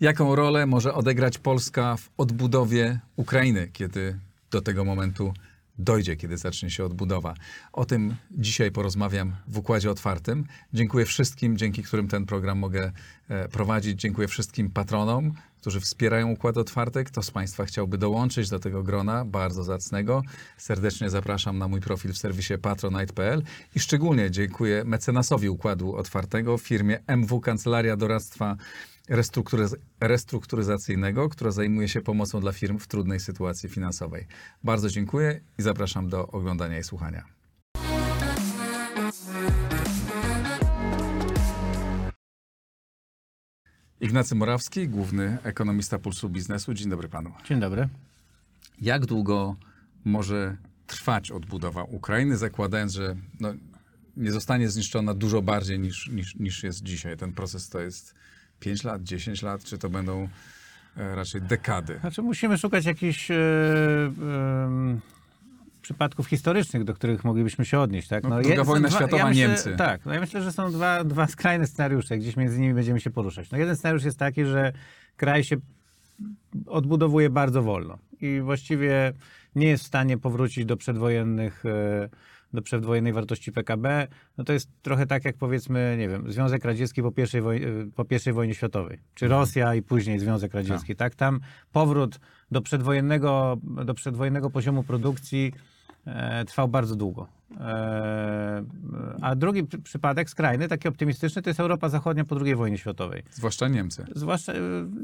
Jaką rolę może odegrać Polska w odbudowie Ukrainy, kiedy do tego momentu dojdzie, kiedy zacznie się odbudowa? O tym dzisiaj porozmawiam w Układzie Otwartym. Dziękuję wszystkim, dzięki którym ten program mogę e, prowadzić. Dziękuję wszystkim patronom, którzy wspierają Układ Otwarty. Kto z Państwa chciałby dołączyć do tego grona bardzo zacnego, serdecznie zapraszam na mój profil w serwisie patronite.pl i szczególnie dziękuję mecenasowi Układu Otwartego, firmie MW Kancelaria Doradztwa restrukturyz- restrukturyzacyjnego, która zajmuje się pomocą dla firm w trudnej sytuacji finansowej. Bardzo dziękuję i zapraszam do oglądania i słuchania. Ignacy Morawski, główny ekonomista Pulsu Biznesu. Dzień dobry panu. Dzień dobry. Jak długo może trwać odbudowa Ukrainy, zakładając, że no, nie zostanie zniszczona dużo bardziej niż, niż, niż jest dzisiaj? Ten proces to jest 5 lat, 10 lat, czy to będą e, raczej dekady? Znaczy musimy szukać jakichś e, em, przypadków historycznych, do których moglibyśmy się odnieść. Tak? No, druga są wojna światowa, myślę, Niemcy. Tak, no ja myślę, że są dwa, dwa skrajne scenariusze, gdzieś między nimi będziemy się poruszać. No jeden scenariusz jest taki, że kraj się odbudowuje bardzo wolno i właściwie nie jest w stanie powrócić do przedwojennych, e, do przedwojennej wartości PKB. No to jest trochę tak jak powiedzmy, nie wiem, Związek Radziecki po pierwszej, woj- e, po pierwszej wojnie światowej, czy Rosja i później Związek Radziecki, tak? Tam powrót do przedwojennego, do przedwojennego poziomu produkcji e, trwał bardzo długo. E, a drugi przy- przypadek, skrajny, taki optymistyczny, to jest Europa Zachodnia po II wojnie światowej. Zwłaszcza Niemcy. Zwłaszcza e,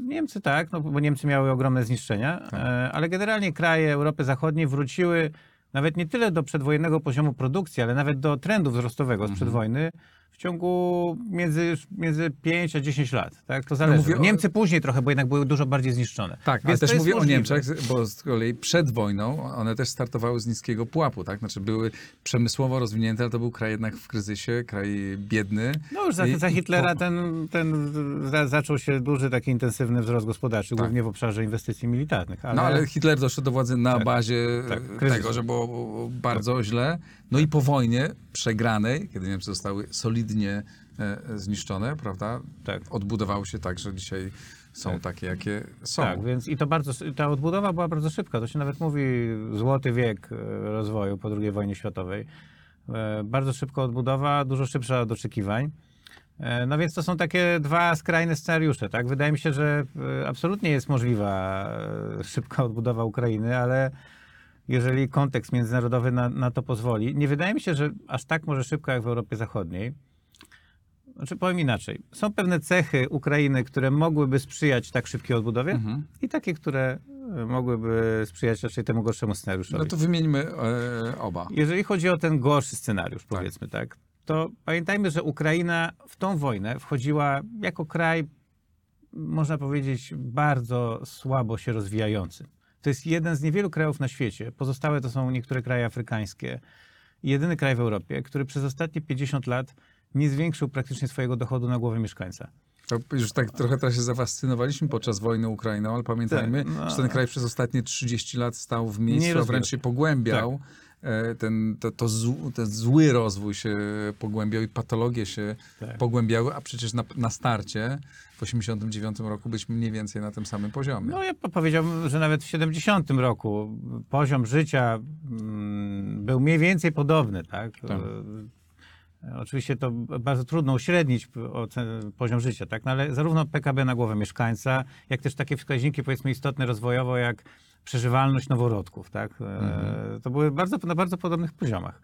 Niemcy tak, no, bo Niemcy miały ogromne zniszczenia, Tak. e, ale generalnie kraje Europy Zachodniej wróciły nawet nie tyle do przedwojennego poziomu produkcji, ale nawet do trendu wzrostowego Mhm. sprzed wojny w ciągu między, między 5 a 10 lat. Tak? To zależy. No mówię o- Niemcy później trochę, bo jednak były dużo bardziej zniszczone. Tak, ale Więc to też mówię o możliwe. Niemczech, bo z kolei przed wojną one też startowały z niskiego pułapu, tak? Znaczy były przemysłowo rozwinięte, ale to był kraj jednak w kryzysie, kraj biedny. No już za, I- za Hitlera ten, ten za, zaczął się duży taki intensywny wzrost gospodarczy, Tak. głównie w obszarze inwestycji militarnych. Ale... No ale Hitler doszedł do władzy na Tak. bazie Tak, tego, że było bardzo źle. No i po wojnie przegranej, kiedy Niemcy zostały solidnie e, zniszczone, prawda? Tak. Odbudowały się tak, że dzisiaj są Tak. takie, jakie są. Tak, więc i to bardzo, ta odbudowa była bardzo szybka. To się nawet mówi złoty wiek e, rozwoju po II wojnie światowej. E, Bardzo szybka odbudowa, dużo szybsza od oczekiwań. E, No więc to są takie dwa skrajne scenariusze, tak? Wydaje mi się, że e, absolutnie jest możliwa e, szybka odbudowa Ukrainy, ale jeżeli kontekst międzynarodowy na, na to pozwoli, nie wydaje mi się, że aż tak może szybko jak w Europie Zachodniej. Znaczy powiem inaczej. Są pewne cechy Ukrainy, które mogłyby sprzyjać tak szybkiej odbudowie Mhm. i takie, które e, mogłyby sprzyjać raczej temu gorszemu scenariuszowi. No to wymieńmy e, oba. Jeżeli chodzi o ten gorszy scenariusz, powiedzmy tak, to pamiętajmy, że Ukraina w tą wojnę wchodziła jako kraj, można powiedzieć, bardzo słabo się rozwijający. To jest jeden z niewielu krajów na świecie, pozostałe to są niektóre kraje afrykańskie, jedyny kraj w Europie, który przez ostatnie 50 lat nie zwiększył praktycznie swojego dochodu na głowę mieszkańca. To już tak trochę teraz się zafascynowaliśmy podczas wojny Ukrainą, ale pamiętajmy, Tak, no. że ten kraj przez ostatnie 30 lat stał w miejscu, a wręcz się pogłębiał. E, Ten, to, to zł, ten zły rozwój się pogłębiał i patologie się Tak. pogłębiały, a przecież na, na starcie w 89 roku byliśmy mniej więcej na tym samym poziomie. No ja po- powiedziałbym, że nawet w 70 roku poziom życia mm, był mniej więcej podobny, tak? Tak. E, Oczywiście to bardzo trudno uśrednić poziom życia, tak? No ale zarówno PKB na głowę mieszkańca, jak też takie wskaźniki powiedzmy istotne rozwojowo, jak przeżywalność noworodków, tak? E, Mhm. To były bardzo, na bardzo podobnych poziomach.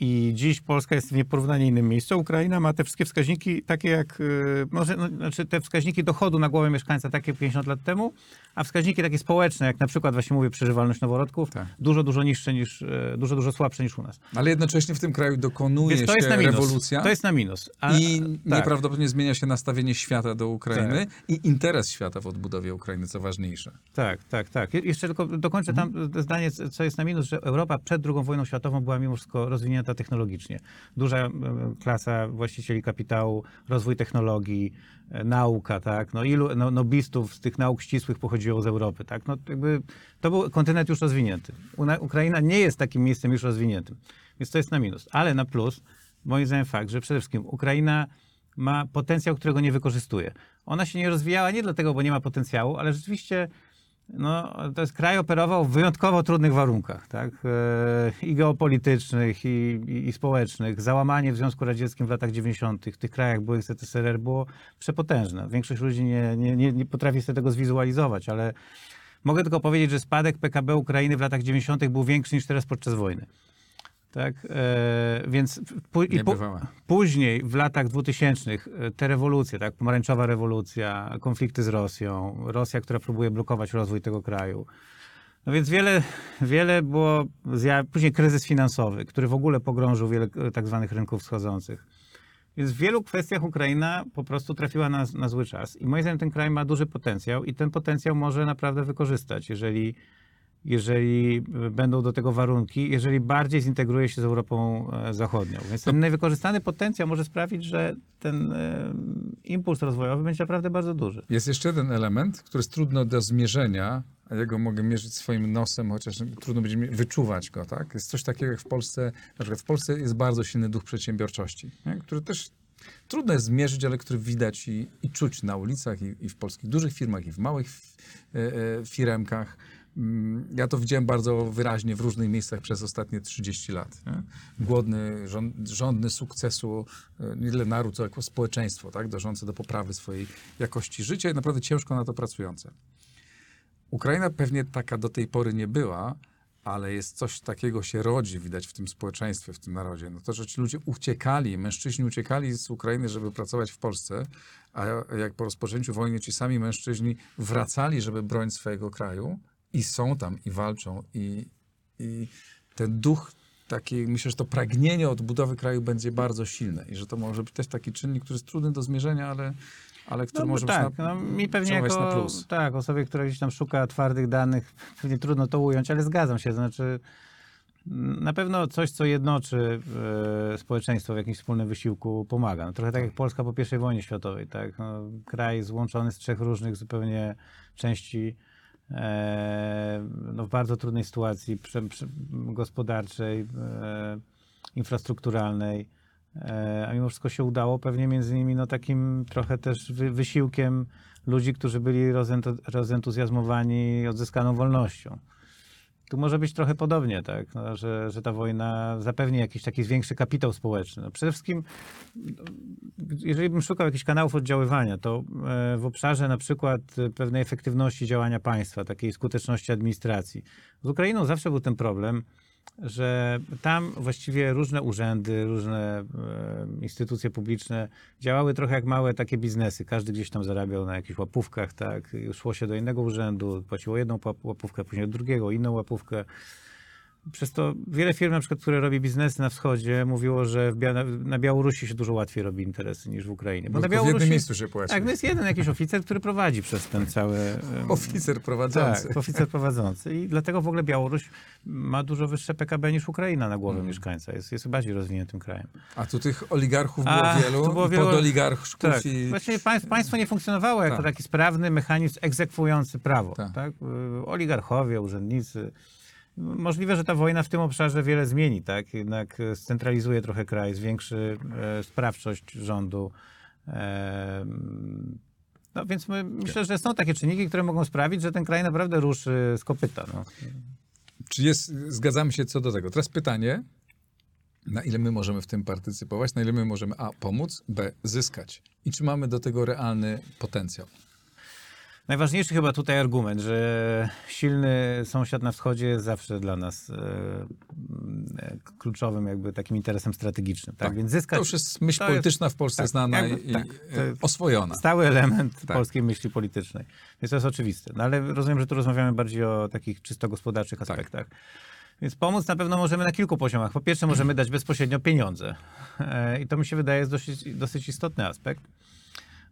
I dziś Polska jest w nieporównanie innym miejscu. Ukraina ma te wszystkie wskaźniki takie jak, y, może, no, znaczy te wskaźniki dochodu na głowę mieszkańca takie 50 lat temu, a wskaźniki takie społeczne, jak na przykład właśnie mówię przeżywalność noworodków, Tak. dużo, dużo niższe niż, y, dużo, dużo słabsze niż u nas. Ale jednocześnie w tym kraju dokonuje Więc to się jest na minus. rewolucja. To jest na minus. A- I tak. nieprawdopodobnie zmienia się nastawienie świata do Ukrainy i interes świata w odbudowie Ukrainy, co ważniejsze. Tak, tak, tak. Je- Jeszcze tylko dokończę tam zdanie, co jest na minus, że Europa przed II wojną światową była mimo wszystko rozwinięta technologicznie. Duża e, klasa właścicieli kapitału, rozwój technologii, e, nauka, tak? No ilu no, nobistów z tych nauk ścisłych pochodziło z Europy, tak? No jakby to był kontynent już rozwinięty. Ukraina nie jest takim miejscem już rozwiniętym, więc to jest na minus. Ale na plus, moim zdaniem fakt, że przede wszystkim Ukraina ma potencjał, którego nie wykorzystuje. Ona się nie rozwijała nie dlatego, bo nie ma potencjału, ale rzeczywiście no, to jest kraj operował w wyjątkowo trudnych warunkach, tak? E, I geopolitycznych, i, i, i społecznych. Załamanie w Związku Radzieckim w latach 90. w tych krajach byłych ZSRR było przepotężne. Większość ludzi nie, nie, nie, nie potrafi sobie tego zwizualizować, ale mogę tylko powiedzieć, że spadek PKB Ukrainy w latach 90. był większy niż teraz podczas wojny. Tak, e, więc i po- później w latach 2000 e, te rewolucje, tak, pomarańczowa rewolucja, konflikty z Rosją, Rosja, która próbuje blokować rozwój tego kraju. No więc wiele, wiele było, zja- później kryzys finansowy, który w ogóle pogrążył wiele e, tak zwanych rynków wschodzących. Więc w wielu kwestiach Ukraina po prostu trafiła na, na zły czas. I moim zdaniem ten kraj ma duży potencjał i ten potencjał może naprawdę wykorzystać, jeżeli, jeżeli będą do tego warunki, jeżeli bardziej zintegruje się z Europą e, Zachodnią. Więc ten niewykorzystany potencjał może sprawić, że ten e, impuls rozwojowy będzie naprawdę bardzo duży. Jest jeszcze jeden element, który jest trudno do zmierzenia, a ja go mogę mierzyć swoim nosem, chociaż trudno będzie wyczuwać go, tak? Jest coś takiego jak w Polsce, na przykład w Polsce jest bardzo silny duch przedsiębiorczości, nie? który też trudno jest zmierzyć, ale który widać i, i czuć na ulicach i, i w polskich dużych firmach, i w małych f- Ja to widziałem bardzo wyraźnie w różnych miejscach przez ostatnie 30 lat. Nie? Głodny, żąd, żądny sukcesu e, nie tyle naród, co jako społeczeństwo, tak? dążące do poprawy swojej jakości życia i naprawdę ciężko na to pracujące. Ukraina pewnie taka do tej pory nie była, ale jest coś takiego się rodzi, widać w tym społeczeństwie, w tym narodzie. No to, że ci ludzie uciekali, mężczyźni uciekali z Ukrainy, żeby pracować w Polsce, a jak po rozpoczęciu wojny ci sami mężczyźni wracali, żeby bronić swojego kraju i są tam i walczą i, i ten duch taki, myślę, że to pragnienie odbudowy kraju będzie bardzo silne i że to może być też taki czynnik, który jest trudny do zmierzenia, ale, ale który No, może tak, być na, no, mi pewnie jako, na plus. tak, osobie, która gdzieś tam szuka twardych danych, pewnie trudno to ująć, ale zgadzam się, znaczy mm, na pewno coś, co jednoczy e, społeczeństwo w jakimś wspólnym wysiłku pomaga. No, trochę tak jak Polska po I wojnie światowej, tak? No, kraj złączony z trzech różnych zupełnie części no, w bardzo trudnej sytuacji gospodarczej, e, infrastrukturalnej. E, A mimo wszystko się udało, pewnie między innymi no, takim trochę też wy, wysiłkiem ludzi, którzy byli rozentu, rozentuzjazmowani odzyskaną wolnością. Tu może być trochę podobnie, tak? No, że, że ta wojna zapewni jakiś taki większy kapitał społeczny. No, przede wszystkim, jeżeli bym szukał jakichś kanałów oddziaływania, to e, w obszarze na przykład pewnej efektywności działania państwa, takiej skuteczności administracji. Z Ukrainą zawsze był ten problem, że tam właściwie różne urzędy, różne e, instytucje publiczne działały trochę jak małe takie biznesy. Każdy gdzieś tam zarabiał na jakichś łapówkach, tak. Szło się do innego urzędu, płaciło jedną łap- łapówkę, później od drugiego, inną łapówkę. Przez to wiele firm, na przykład, które robi biznesy na wschodzie, mówiło, że Bia- na Białorusi się dużo łatwiej robi interesy niż w Ukrainie. Bo tylko w jednym miejscu się płaci. Tak, no jest jeden jakiś oficer, który prowadzi przez ten cały... em, Oficer prowadzący. tak, oficer prowadzący. I dlatego w ogóle Białoruś ma dużo wyższe PKB niż Ukraina na głowę mieszkańca. Jest, jest bardziej rozwiniętym krajem. A tu tych oligarchów było A, wielu, było wielu- podoligarchów Tak. i... Państw, państwo nie funkcjonowało jako Tak. taki sprawny mechanizm egzekwujący prawo. Tak. Tak. Y, Oligarchowie, urzędnicy. Możliwe, że ta wojna w tym obszarze wiele zmieni, tak? Jednak e, scentralizuje trochę kraj, zwiększy e, sprawczość rządu. No więc my, myślę, że są takie czynniki, które mogą sprawić, że ten kraj naprawdę ruszy z kopyta. No. Czy jest, zgadzamy się co do tego. Teraz pytanie, na ile my możemy w tym partycypować, na ile my możemy A, pomóc, B, zyskać. I czy mamy do tego realny potencjał? Najważniejszy chyba tutaj argument, że silny sąsiad na wschodzie jest zawsze dla nas e, e, kluczowym jakby takim interesem strategicznym. Tak, Tak. więc zyskać To już jest myśl to jest- polityczna w Polsce tak, znana jakby- i tak, e, oswojona. stały element Tak. polskiej myśli politycznej. Więc to jest oczywiste. No ale rozumiem, że tu rozmawiamy bardziej o takich czysto gospodarczych Tak. aspektach. Więc pomóc na pewno możemy na kilku poziomach. Po pierwsze, możemy dać bezpośrednio pieniądze. E, I to mi się wydaje jest dosyć, dosyć istotny aspekt.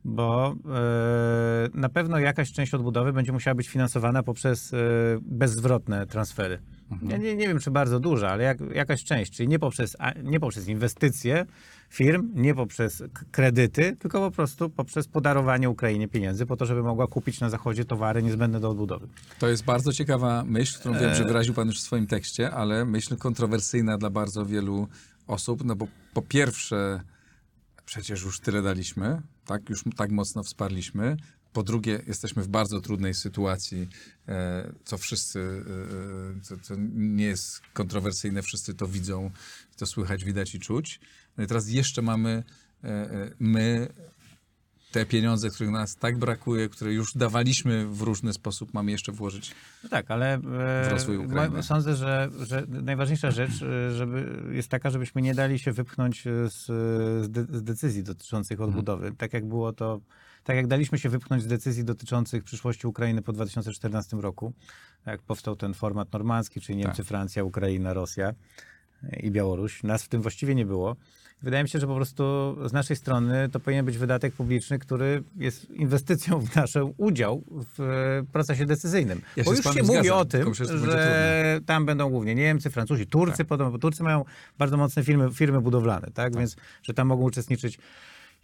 Bo e, na pewno jakaś część odbudowy będzie musiała być finansowana poprzez e, bezzwrotne transfery. Ja nie, nie wiem, czy bardzo duża, ale jak, jakaś część, czyli nie poprzez, a, nie poprzez inwestycje firm, nie poprzez kredyty, tylko po prostu poprzez podarowanie Ukrainie pieniędzy po to, żeby mogła kupić na Zachodzie towary niezbędne do odbudowy. To jest bardzo ciekawa myśl, którą wiem, że wyraził pan już w swoim tekście, ale myśl kontrowersyjna dla bardzo wielu osób, no bo po pierwsze, przecież już tyle daliśmy, tak, już tak mocno wsparliśmy. Po drugie, jesteśmy w bardzo trudnej sytuacji, e, co wszyscy, e, co, co nie jest kontrowersyjne, wszyscy to widzą, to słychać, widać i czuć. No i teraz jeszcze mamy e, e, my te pieniądze, których nas tak brakuje, które już dawaliśmy w różny sposób, mamy jeszcze włożyć. No tak, ale e, W rozwój Ukrainy. sądzę, że, że najważniejsza rzecz e, żeby, jest taka, żebyśmy nie dali się wypchnąć e, z, z, de, z decyzji dotyczących Mhm. odbudowy. Tak jak było to, tak jak daliśmy się wypchnąć z decyzji dotyczących przyszłości Ukrainy po 2014 roku, jak powstał ten format normandzki, czyli Niemcy, Tak. Francja, Ukraina, Rosja i Białoruś. Nas w tym właściwie nie było. Wydaje mi się, że po prostu z naszej strony to powinien być wydatek publiczny, który jest inwestycją w nasz udział w e, procesie decyzyjnym. Ja bo już się mówi zgadzam, o tym, że tam będą głównie Niemcy, Francuzi, Turcy, Tak. podobno, bo Turcy mają bardzo mocne firmy, firmy budowlane, tak? więc że tam mogą uczestniczyć.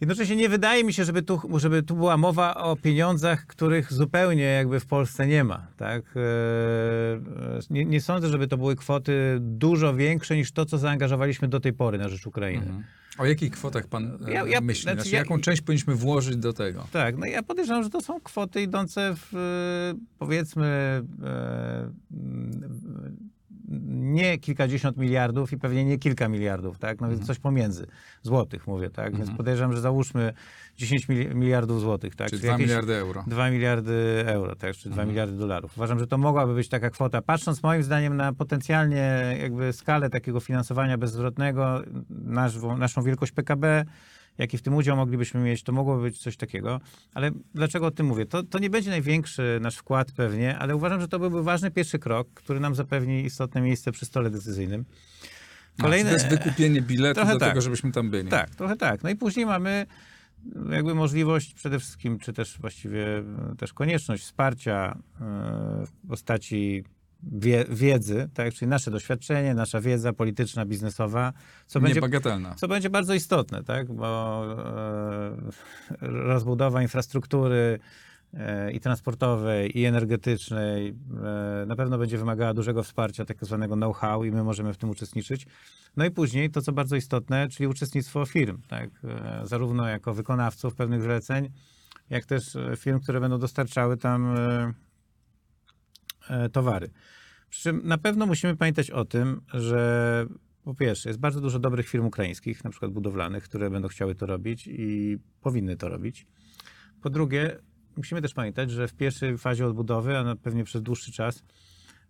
Jednocześnie nie wydaje mi się, żeby tu, żeby tu była mowa o pieniądzach, których zupełnie jakby w Polsce nie ma. Tak? E, e, Nie, nie sądzę, żeby to były kwoty dużo większe niż to, co zaangażowaliśmy do tej pory na rzecz Ukrainy. O jakich kwotach pan e, Ja- ja- myśli? znaczy, Znaczy, ja- jaką część powinniśmy włożyć do tego? Tak, no ja podejrzewam, że to są kwoty idące w powiedzmy nie kilkadziesiąt miliardów i pewnie nie kilka miliardów, tak? No więc coś pomiędzy. Złotych mówię, tak? Więc podejrzewam, że załóżmy 10 mili- miliardów złotych, tak? Czyli Czyli 2 jakieś- miliardy euro. 2 miliardy euro, tak, czy 2 miliardy dolarów. Uważam, że to mogłaby być taka kwota. Patrząc moim zdaniem na potencjalnie jakby skalę takiego finansowania bezzwrotnego, nasz, naszą wielkość PKB, jaki w tym udział moglibyśmy mieć, to mogłoby być coś takiego. Ale dlaczego o tym mówię? To, to nie będzie największy nasz wkład pewnie, ale uważam, że to byłby ważny pierwszy krok, który nam zapewni istotne miejsce przy stole decyzyjnym. Kolejne... To jest wykupienie biletu Trochę do tak. tego, żebyśmy tam byli. Tak, trochę tak. No i później mamy jakby możliwość przede wszystkim, czy też właściwie też konieczność wsparcia e, w postaci wie, wiedzy, tak, czyli nasze doświadczenie, nasza wiedza polityczna, biznesowa, co będzie, co będzie bardzo istotne, tak, bo e, rozbudowa infrastruktury e, i transportowej, i energetycznej e, na pewno będzie wymagała dużego wsparcia, tak zwanego know-how i my możemy w tym uczestniczyć. No i później to, co bardzo istotne, czyli uczestnictwo firm, tak, e, zarówno jako wykonawców pewnych zleceń, jak też e, firm, które będą dostarczały tam e, towary. Przy czym na pewno musimy pamiętać o tym, że po pierwsze, jest bardzo dużo dobrych firm ukraińskich, na przykład budowlanych, które będą chciały to robić i powinny to robić. Po drugie, musimy też pamiętać, że w pierwszej fazie odbudowy, a pewnie przez dłuższy czas,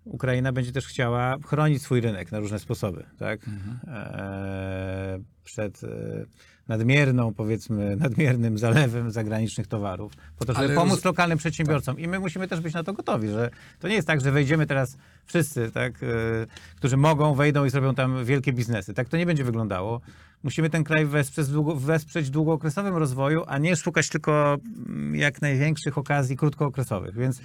Ukraina będzie też chciała chronić swój rynek na różne sposoby, tak? Eee, przed e, nadmierną, powiedzmy, nadmiernym zalewem zagranicznych towarów, po to, żeby Ale pomóc roz- lokalnym przedsiębiorcom. I my musimy też być na to gotowi, że to nie jest tak, że wejdziemy teraz wszyscy, tak, e, którzy mogą, wejdą i zrobią tam wielkie biznesy. Tak to nie będzie wyglądało. Musimy ten kraj wesprzeć, długo, wesprzeć w długookresowym rozwoju, a nie szukać tylko mm, jak największych okazji krótkookresowych. Więc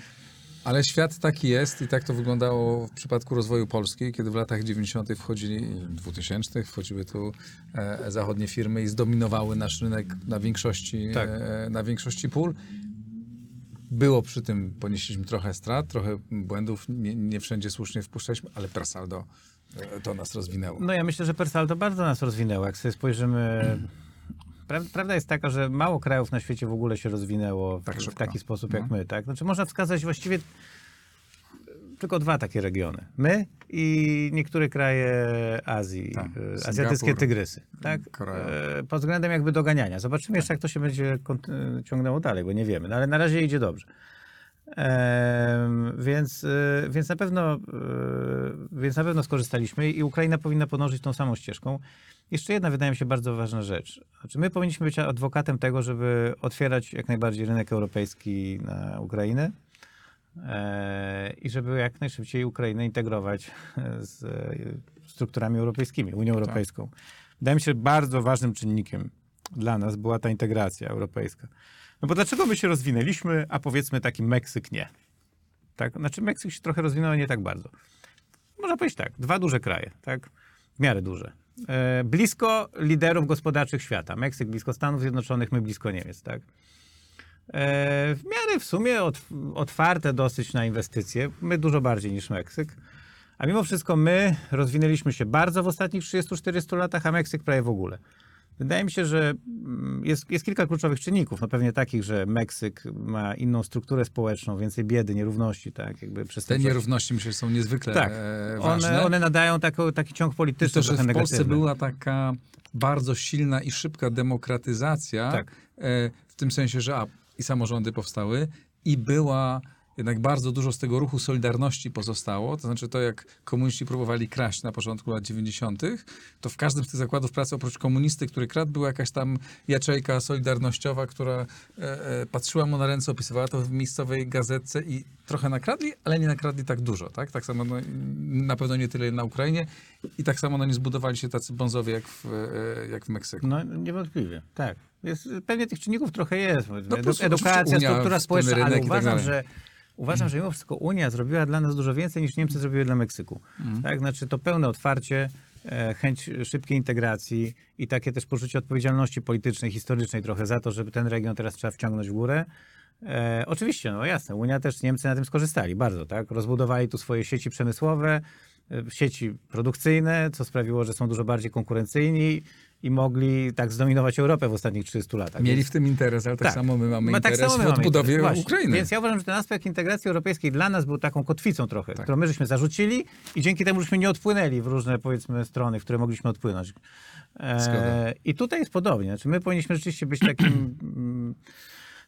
Ale świat taki jest i tak to wyglądało w przypadku rozwoju Polski, kiedy w latach 90. wchodzili, i 2000 wchodziły tu e, zachodnie firmy i zdominowały nasz rynek na większości, Tak. e, na większości pól. Było przy tym, ponieśliśmy trochę strat, trochę błędów, nie, nie wszędzie słusznie wpuszczaliśmy, ale per saldo e, to nas rozwinęło. No ja myślę, że Persaldo bardzo nas rozwinęło. Jak sobie spojrzymy... Pra- Prawda jest taka, że mało krajów na świecie w ogóle się rozwinęło w, Tak w taki sposób jak No. my. Tak? Znaczy można wskazać właściwie tylko dwa takie regiony. My i niektóre kraje Azji, Tak. e, Singapur, azjatyckie tygrysy. Tak? E, Pod względem jakby doganiania. Zobaczymy jeszcze, jak to się będzie konty- ciągnęło dalej, bo nie wiemy. No, ale na razie idzie dobrze. Więc, y, więc, na pewno, y, więc na pewno skorzystaliśmy i Ukraina powinna podążyć tą samą ścieżką. Jeszcze jedna wydaje mi się bardzo ważna rzecz. Znaczy my powinniśmy być adwokatem tego, żeby otwierać jak najbardziej rynek europejski na Ukrainę e, i żeby jak najszybciej Ukrainę integrować z strukturami europejskimi, Unią Europejską. Wydaje mi się, że bardzo ważnym czynnikiem dla nas była ta integracja europejska. No bo dlaczego my się rozwinęliśmy, a powiedzmy taki Meksyk nie? Tak? Znaczy Meksyk się trochę rozwinął, nie tak bardzo. Można powiedzieć tak, dwa duże kraje, tak? W miarę duże. E, blisko liderów gospodarczych świata. Meksyk blisko Stanów Zjednoczonych, my blisko Niemiec, tak? E, w miarę w sumie ot, otwarte dosyć na inwestycje. My dużo bardziej niż Meksyk. A mimo wszystko my rozwinęliśmy się bardzo w ostatnich 30-40 latach, a Meksyk prawie w ogóle. Wydaje mi się, że mm, jest, jest kilka kluczowych czynników. No pewnie takich, że Meksyk ma inną strukturę społeczną, więcej biedy, nierówności, tak? Jakby Te nierówności myślę, że są niezwykle Tak. e, ważne. One, one nadają tako, taki ciąg polityczny to, że w Polsce negatywny. była taka bardzo silna i szybka demokratyzacja, Tak. e, w tym sensie, że a, i samorządy powstały, i była jednak bardzo dużo z tego ruchu Solidarności pozostało. To znaczy to, jak komuniści próbowali kraść na początku lat 90., to w każdym z tych zakładów pracy, oprócz komunisty, który kradł, była jakaś tam jaczejka solidarnościowa, która e, e, patrzyła mu na ręce, opisywała to w miejscowej gazetce i trochę nakradli, ale nie nakradli tak dużo. Tak, tak samo no, na pewno nie tyle na Ukrainie i tak samo no, nie zbudowali się tacy bonzowie jak w, e, jak w Meksyku. No niewątpliwie, tak. Jest, pewnie tych czynników trochę jest. No Edu, edukacja, struktura społeczna, ale tak uważam, dalej. że uważam, że mimo wszystko Unia zrobiła dla nas dużo więcej niż Niemcy zrobiły dla Meksyku. Mhm. Tak, znaczy to pełne otwarcie, e, chęć szybkiej integracji i takie też poczucie odpowiedzialności politycznej, historycznej trochę za to, żeby ten region teraz trzeba wciągnąć w górę. E, oczywiście, no jasne, Unia też, Niemcy na tym skorzystali bardzo, tak? Rozbudowali tu swoje sieci przemysłowe, e, sieci produkcyjne, co sprawiło, że są dużo bardziej konkurencyjni i mogli tak zdominować Europę w ostatnich 30 latach. Mieli w tym interes, ale tak, samo my mamy Ma tak interes my w odbudowie interes. Właśnie. Ukrainy. Więc ja uważam, że ten aspekt integracji europejskiej dla nas był taką kotwicą trochę, Tak. którą my żeśmy zarzucili i dzięki temu żeśmy nie odpłynęli w różne, powiedzmy, strony, w które mogliśmy odpłynąć. E, I tutaj jest podobnie. Znaczy my powinniśmy rzeczywiście być takim...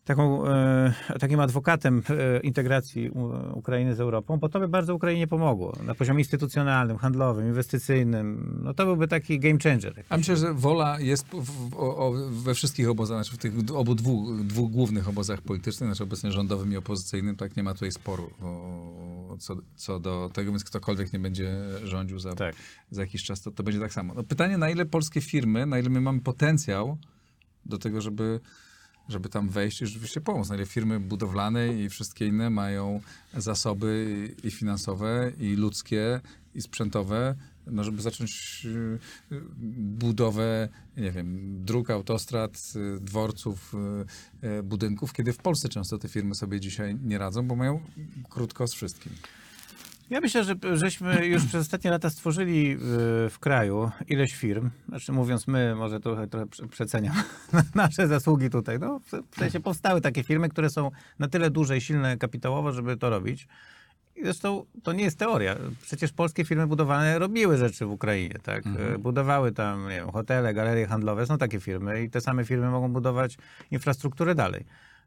Taką, e, takim adwokatem e, integracji Ukrainy z Europą, bo to by bardzo Ukrainie pomogło na poziomie instytucjonalnym, handlowym, inwestycyjnym. No to byłby taki game changer. A myślę, że wola jest w, o, we wszystkich obozach, znaczy w tych obu dwóch, dwóch głównych obozach politycznych, znaczy obecnie rządowym i opozycyjnym, tak nie ma tutaj sporu o, co, co do tego, więc ktokolwiek nie będzie rządził za, Tak. za jakiś czas, to, to będzie tak samo. No pytanie, na ile polskie firmy, na ile my mamy potencjał do tego, żeby żeby tam wejść i rzeczywiście pomóc. Na ile firmy budowlane i wszystkie inne mają zasoby i, finansowe, i ludzkie, i sprzętowe, no żeby zacząć y, budowę, nie wiem, dróg, autostrad, y, dworców, y, budynków, kiedy w Polsce często te firmy sobie dzisiaj nie radzą, bo mają krótko z wszystkim. Ja myślę, że żeśmy już przez ostatnie lata stworzyli y, w kraju ileś firm, znaczy mówiąc my, może trochę, trochę prze- przeceniam nasze zasługi tutaj. No, w- sensie powstały takie firmy, które są na tyle duże i silne kapitałowo, żeby to robić. I zresztą to nie jest teoria. Przecież polskie firmy budowlane robiły rzeczy w Ukrainie, tak? Mhm. Y, Budowały tam, nie wiem, hotele, galerie handlowe, są takie firmy i te same firmy mogą budować infrastrukturę dalej.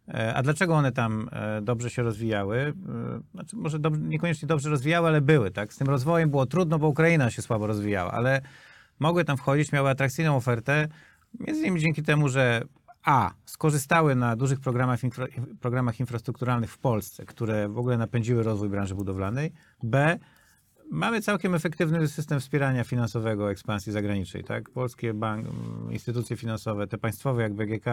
E, A dlaczego one tam e, dobrze się rozwijały? E, Znaczy, może niekoniecznie dobrze rozwijały, ale były, tak? Z tym rozwojem było trudno, bo Ukraina się słabo rozwijała, ale mogły tam wchodzić, miały atrakcyjną ofertę, między innymi dzięki temu, że A, skorzystały na dużych programach, infra, programach infrastrukturalnych w Polsce, które w ogóle napędziły rozwój branży budowlanej, B, Mamy całkiem efektywny system wspierania finansowego ekspansji zagranicznej. Tak? Polskie bank, instytucje finansowe, te państwowe jak BGK,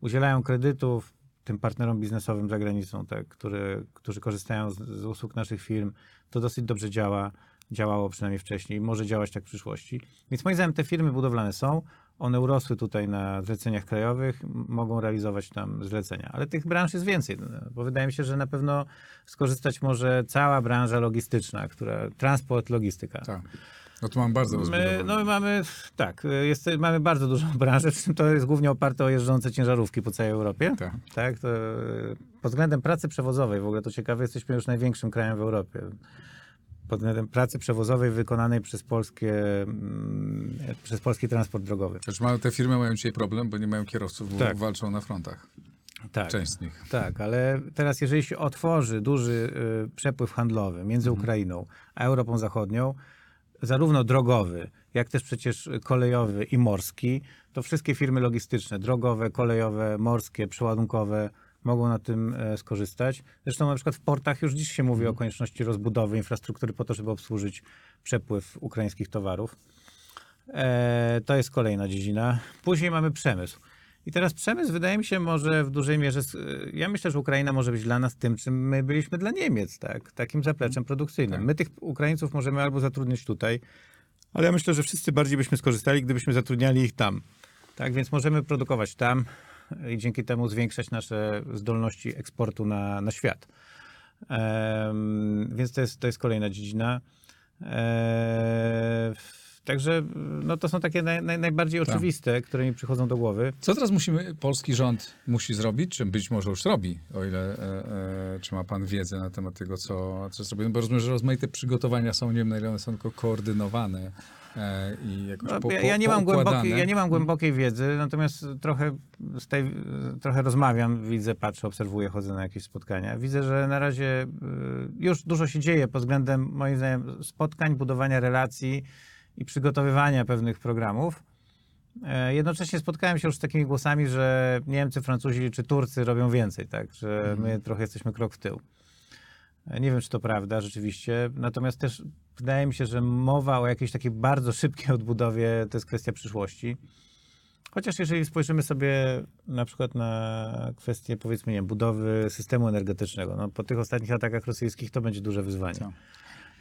udzielają kredytów tym partnerom biznesowym za granicą, tak? które, którzy korzystają z, z usług naszych firm. To dosyć dobrze działa, działało przynajmniej wcześniej, może działać tak w przyszłości. Więc moim zdaniem te firmy budowlane są, one urosły tutaj na zleceniach krajowych, mogą realizować tam zlecenia. Ale tych branż jest więcej, bo wydaje mi się, że na pewno skorzystać może cała branża logistyczna, która, transport, logistyka. Tak. No tu mam bardzo My, no my mamy, tak, jest, mamy bardzo dużą branżę, przy czym to jest głównie oparte o jeżdżące ciężarówki po całej Europie. Tak. Tak, to, pod względem pracy przewozowej, w ogóle to ciekawe, jesteśmy już największym krajem w Europie. Pod względem pracy przewozowej wykonanej przez, polskie, mm, przez polski transport drogowy. Znaczy, te firmy mają dzisiaj problem, bo nie mają kierowców, bo Tak. walczą na frontach. Tak. Część z nich. Tak, ale teraz jeżeli się otworzy duży y, przepływ handlowy między Ukrainą a Europą Zachodnią, zarówno drogowy, jak też przecież kolejowy i morski, to wszystkie firmy logistyczne, drogowe, kolejowe, morskie, przeładunkowe mogą na tym e, skorzystać. Zresztą na przykład w portach już dziś się mówi o konieczności rozbudowy infrastruktury po to, żeby obsłużyć przepływ ukraińskich towarów. E, to jest kolejna dziedzina. Później mamy przemysł. I teraz przemysł, wydaje mi się, może w dużej mierze. Ja myślę, że Ukraina może być dla nas tym, czym my byliśmy dla Niemiec, tak? Takim zapleczem produkcyjnym. Tak. My tych Ukraińców możemy albo zatrudnić tutaj, ale ja myślę, że wszyscy bardziej byśmy skorzystali, gdybyśmy zatrudniali ich tam. Tak, więc możemy produkować tam i dzięki temu zwiększać nasze zdolności eksportu na, na świat. Em, więc to jest, to jest kolejna dziedzina. Eee, także no to są takie naj, naj, najbardziej Tak. oczywiste, które mi przychodzą do głowy. Co teraz musimy, polski rząd musi zrobić, czy być może już robi, o ile, e, e, czy ma pan wiedzę na temat tego, co, co zrobimy, bo rozumiem, że rozmaite przygotowania są, nie wiem na ile one są tylko koordynowane e, i jakoś No, po, ja, po, ja, nie mam głębokiej, ja nie mam głębokiej wiedzy, natomiast trochę, z tej, trochę rozmawiam, widzę, patrzę, obserwuję, chodzę na jakieś spotkania. Widzę, że na razie y, już dużo się dzieje pod względem, moim zdaniem, spotkań, budowania relacji i przygotowywania pewnych programów. E, Jednocześnie spotkałem się już z takimi głosami, że Niemcy, Francuzi czy Turcy robią więcej, tak? Że my trochę jesteśmy krok w tył. E, Nie wiem, czy to prawda rzeczywiście. Natomiast też wydaje mi się, że mowa o jakiejś takiej bardzo szybkiej odbudowie to jest kwestia przyszłości. Chociaż jeżeli spojrzymy sobie na przykład na kwestię, powiedzmy, nie budowy systemu energetycznego, no, po tych ostatnich atakach rosyjskich to będzie duże wyzwanie. Co?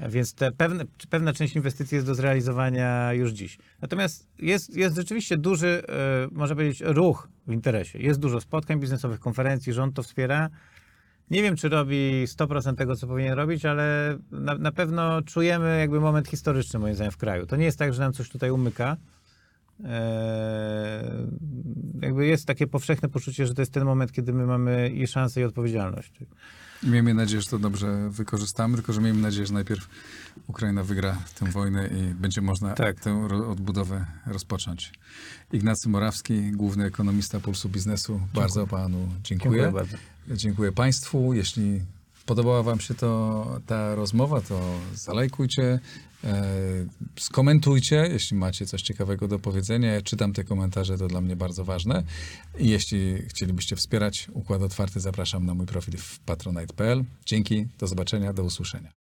Więc te pewne, pewna część inwestycji jest do zrealizowania już dziś. Natomiast jest, jest rzeczywiście duży, e, można powiedzieć, ruch w interesie. Jest dużo spotkań biznesowych, konferencji, rząd to wspiera. Nie wiem, czy robi 100% tego, co powinien robić, ale na, na pewno czujemy jakby moment historyczny, moim zdaniem, w kraju. To nie jest tak, że nam coś tutaj umyka. Eee, jakby jest takie powszechne poczucie, że to jest ten moment, kiedy my mamy i szansę, i odpowiedzialność. Miejmy nadzieję, że to dobrze wykorzystamy, tylko że miejmy nadzieję, że najpierw Ukraina wygra tę wojnę i będzie można Tak. tę odbudowę rozpocząć. Ignacy Morawski, główny ekonomista Pulsu Biznesu, bardzo panu dziękuję. Dziękuję bardzo. Dziękuję Państwu. Jeśli podobała Wam się to, ta rozmowa, to zalajkujcie, e, skomentujcie, jeśli macie coś ciekawego do powiedzenia. Ja czytam te komentarze, to dla mnie bardzo ważne. I jeśli chcielibyście wspierać Układ Otwarty, zapraszam na mój profil w patronite.pl. Dzięki, do zobaczenia, do usłyszenia.